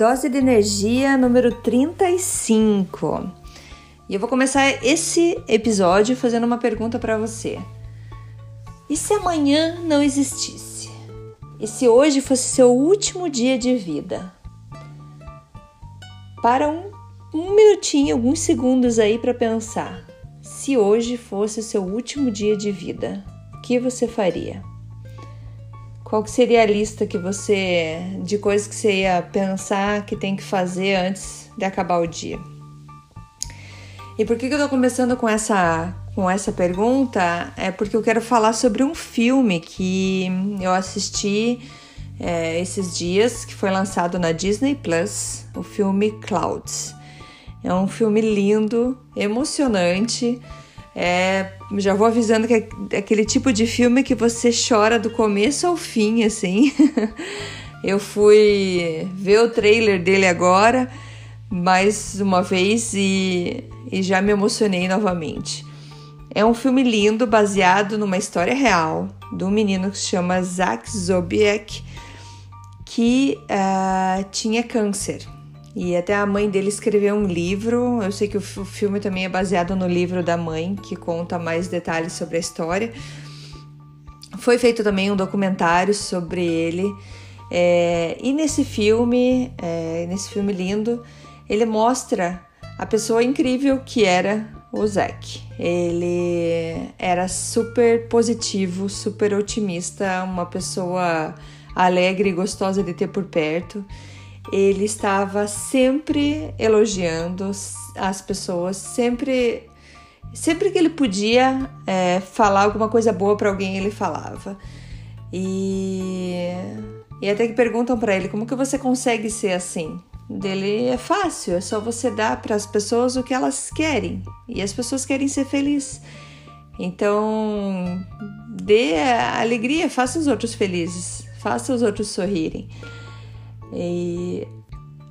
Dose de energia número 35. E eu vou começar esse episódio fazendo uma pergunta para você. E se amanhã não existisse? E se hoje fosse seu último dia de vida? Para um, um minutinho, alguns segundos aí para pensar. Se hoje fosse seu último dia de vida, o que você faria? Qual que seria a lista que você de coisas que você ia pensar que tem que fazer antes de acabar o dia? E por que, que eu tô começando com essa com essa pergunta? É porque eu quero falar sobre um filme que eu assisti é, esses dias, que foi lançado na Disney Plus, o filme Clouds. É um filme lindo, emocionante. É, já vou avisando que é aquele tipo de filme que você chora do começo ao fim, assim. Eu fui ver o trailer dele agora, mais uma vez, e, e já me emocionei novamente. É um filme lindo, baseado numa história real de um menino que se chama Zach Zobiek, que uh, tinha câncer. E até a mãe dele escreveu um livro. Eu sei que o filme também é baseado no livro da mãe, que conta mais detalhes sobre a história. Foi feito também um documentário sobre ele. É, e nesse filme, é, nesse filme lindo, ele mostra a pessoa incrível que era o Zack. Ele era super positivo, super otimista, uma pessoa alegre e gostosa de ter por perto ele estava sempre elogiando as pessoas, sempre, sempre que ele podia é, falar alguma coisa boa para alguém, ele falava. E, e até que perguntam para ele como que você consegue ser assim. Dele é fácil, é só você dar para as pessoas o que elas querem e as pessoas querem ser felizes. Então, dê alegria, faça os outros felizes, faça os outros sorrirem. E,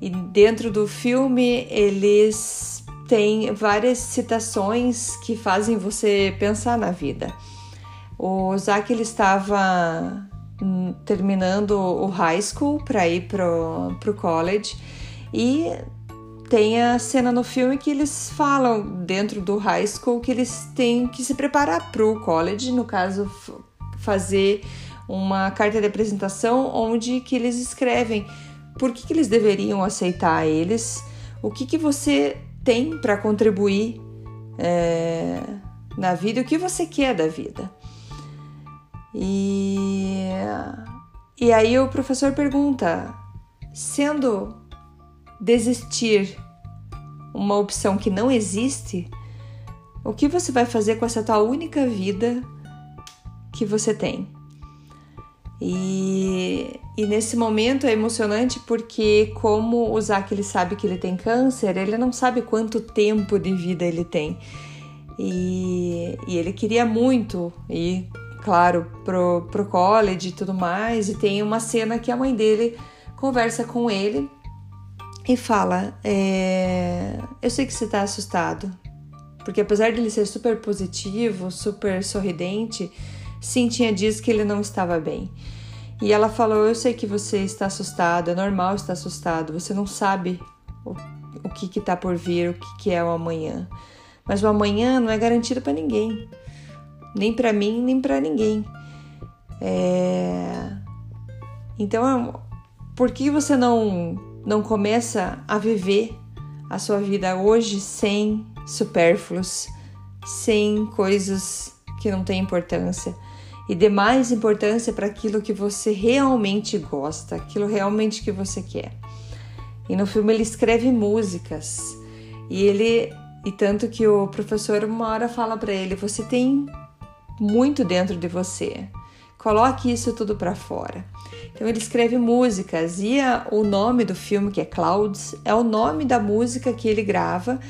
e dentro do filme eles têm várias citações que fazem você pensar na vida. O Zack ele estava hum, terminando o high school para ir pro, pro college e tem a cena no filme que eles falam dentro do high school que eles têm que se preparar para o college, no caso fazer uma carta de apresentação onde que eles escrevem por que, que eles deveriam aceitar eles, o que, que você tem para contribuir é, na vida, o que você quer da vida. E, e aí o professor pergunta: sendo desistir uma opção que não existe, o que você vai fazer com essa tua única vida que você tem? E, e nesse momento é emocionante porque, como o Zac ele sabe que ele tem câncer, ele não sabe quanto tempo de vida ele tem. E, e ele queria muito ir, claro, pro, pro college e tudo mais. E tem uma cena que a mãe dele conversa com ele e fala: é, Eu sei que você tá assustado, porque apesar de ele ser super positivo, super sorridente Sim, dias que ele não estava bem. E ela falou: Eu sei que você está assustado, é normal estar assustado, você não sabe o, o que está por vir, o que, que é o amanhã. Mas o amanhã não é garantido para ninguém, nem para mim, nem para ninguém. É... Então, por que você não, não começa a viver a sua vida hoje sem supérfluos, sem coisas que não têm importância? E dê mais importância para aquilo que você realmente gosta, aquilo realmente que você quer. E no filme ele escreve músicas e ele E tanto que o professor uma hora fala para ele: você tem muito dentro de você. Coloque isso tudo para fora. Então ele escreve músicas e a, o nome do filme, que é Clouds, é o nome da música que ele grava,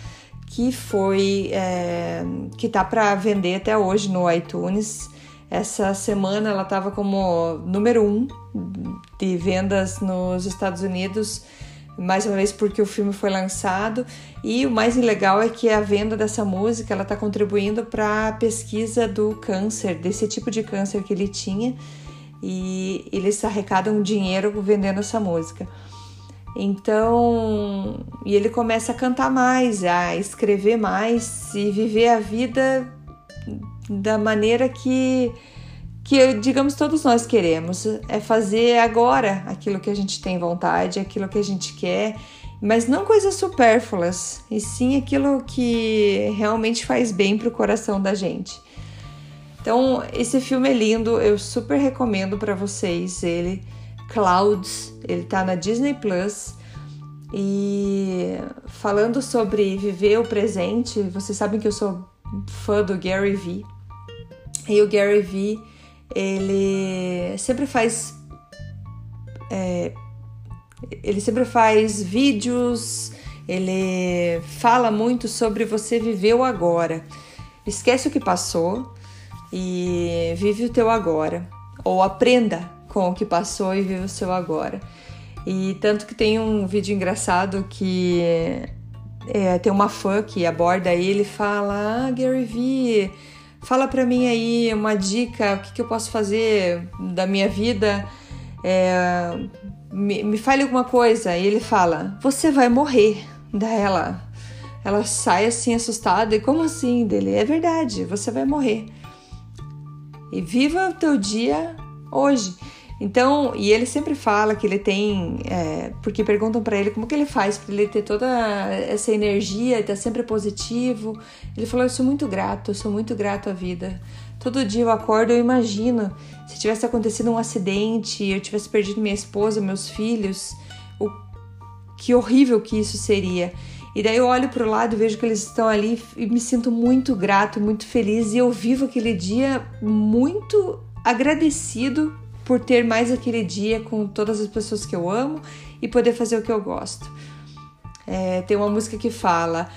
que foi é, que tá para vender até hoje no iTunes. Essa semana ela estava como número um de vendas nos Estados Unidos mais uma vez porque o filme foi lançado. E o mais legal é que a venda dessa música ela está contribuindo para a pesquisa do câncer desse tipo de câncer que ele tinha. E eles arrecadam dinheiro vendendo essa música. Então e ele começa a cantar mais a escrever mais e viver a vida da maneira que que, digamos, todos nós queremos, é fazer agora aquilo que a gente tem vontade, aquilo que a gente quer, mas não coisas supérfluas, e sim aquilo que realmente faz bem para o coração da gente. Então, esse filme é lindo, eu super recomendo para vocês ele. Clouds, ele tá na Disney Plus. E falando sobre viver o presente, vocês sabem que eu sou fã do Gary Vee. E o Gary Vee ele sempre faz é, ele sempre faz vídeos, ele fala muito sobre você viver o agora. Esquece o que passou e vive o teu agora, ou aprenda com o que passou e vive o seu agora. E tanto que tem um vídeo engraçado que é, tem uma fã que aborda ele e fala: Ah, Gary Vee Fala para mim aí uma dica, o que, que, eu posso fazer da minha vida. É, me, me fale alguma coisa. E ele fala: Você vai morrer. Da ela, ela sai assim assustada. E como assim? Dele: É verdade, você vai morrer. E viva o teu dia hoje. Então, e ele sempre fala que ele tem, é, porque perguntam para ele como que ele faz para ele ter toda essa energia, estar tá sempre positivo. Ele falou: Eu sou muito grato, eu sou muito grato à vida. Todo dia eu acordo, eu imagino se tivesse acontecido um acidente, eu tivesse perdido minha esposa, meus filhos, o que horrível que isso seria. E daí eu olho para o lado e vejo que eles estão ali e me sinto muito grato, muito feliz e eu vivo aquele dia muito agradecido por ter mais aquele dia com todas as pessoas que eu amo e poder fazer o que eu gosto. É, tem uma música que fala: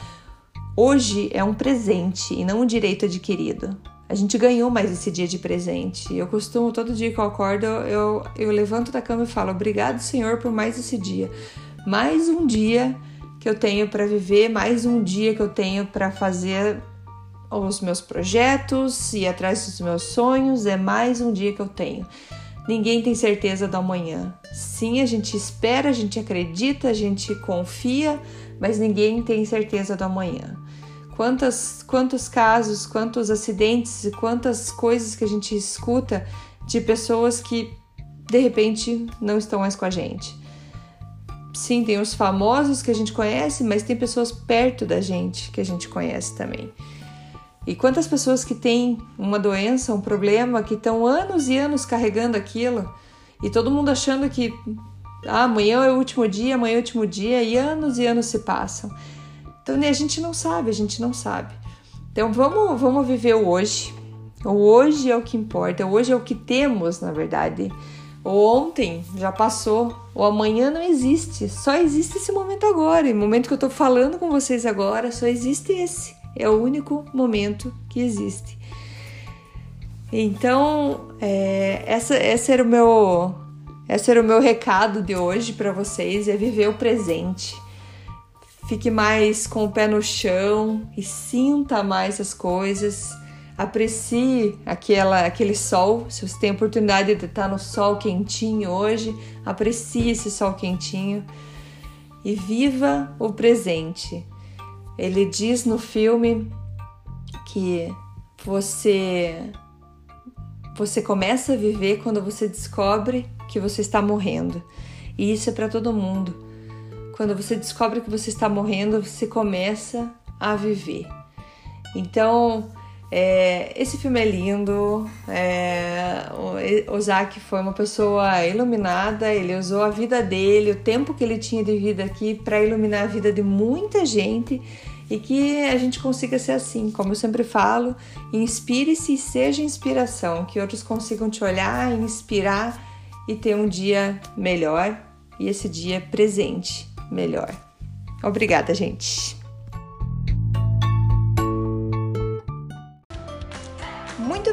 Hoje é um presente e não um direito adquirido. A gente ganhou mais esse dia de presente. Eu costumo, todo dia que eu acordo, eu, eu levanto da cama e falo: Obrigado, Senhor, por mais esse dia. Mais um dia que eu tenho para viver, mais um dia que eu tenho para fazer os meus projetos e atrás dos meus sonhos. É mais um dia que eu tenho. Ninguém tem certeza do amanhã. Sim, a gente espera, a gente acredita, a gente confia, mas ninguém tem certeza do amanhã. Quantas, quantos casos, quantos acidentes e quantas coisas que a gente escuta de pessoas que de repente não estão mais com a gente. Sim, tem os famosos que a gente conhece, mas tem pessoas perto da gente que a gente conhece também. E quantas pessoas que têm uma doença, um problema, que estão anos e anos carregando aquilo, e todo mundo achando que ah, amanhã é o último dia, amanhã é o último dia, e anos e anos se passam. Então a gente não sabe, a gente não sabe. Então vamos, vamos viver o hoje. O hoje é o que importa, o hoje é o que temos, na verdade. O ontem já passou, o amanhã não existe, só existe esse momento agora. E o momento que eu tô falando com vocês agora, só existe esse. É o único momento que existe. Então, é, essa, essa era o meu, esse era o meu recado de hoje para vocês: é viver o presente. Fique mais com o pé no chão e sinta mais as coisas. Aprecie aquela, aquele sol. Se você tem oportunidade de estar no sol quentinho hoje, aprecie esse sol quentinho e viva o presente. Ele diz no filme que você você começa a viver quando você descobre que você está morrendo. E isso é para todo mundo. Quando você descobre que você está morrendo, você começa a viver. Então, é, esse filme é lindo. É, o Ozaki foi uma pessoa iluminada. Ele usou a vida dele, o tempo que ele tinha de vida aqui, para iluminar a vida de muita gente e que a gente consiga ser assim, como eu sempre falo, inspire-se e seja inspiração, que outros consigam te olhar, inspirar e ter um dia melhor e esse dia presente melhor. Obrigada, gente.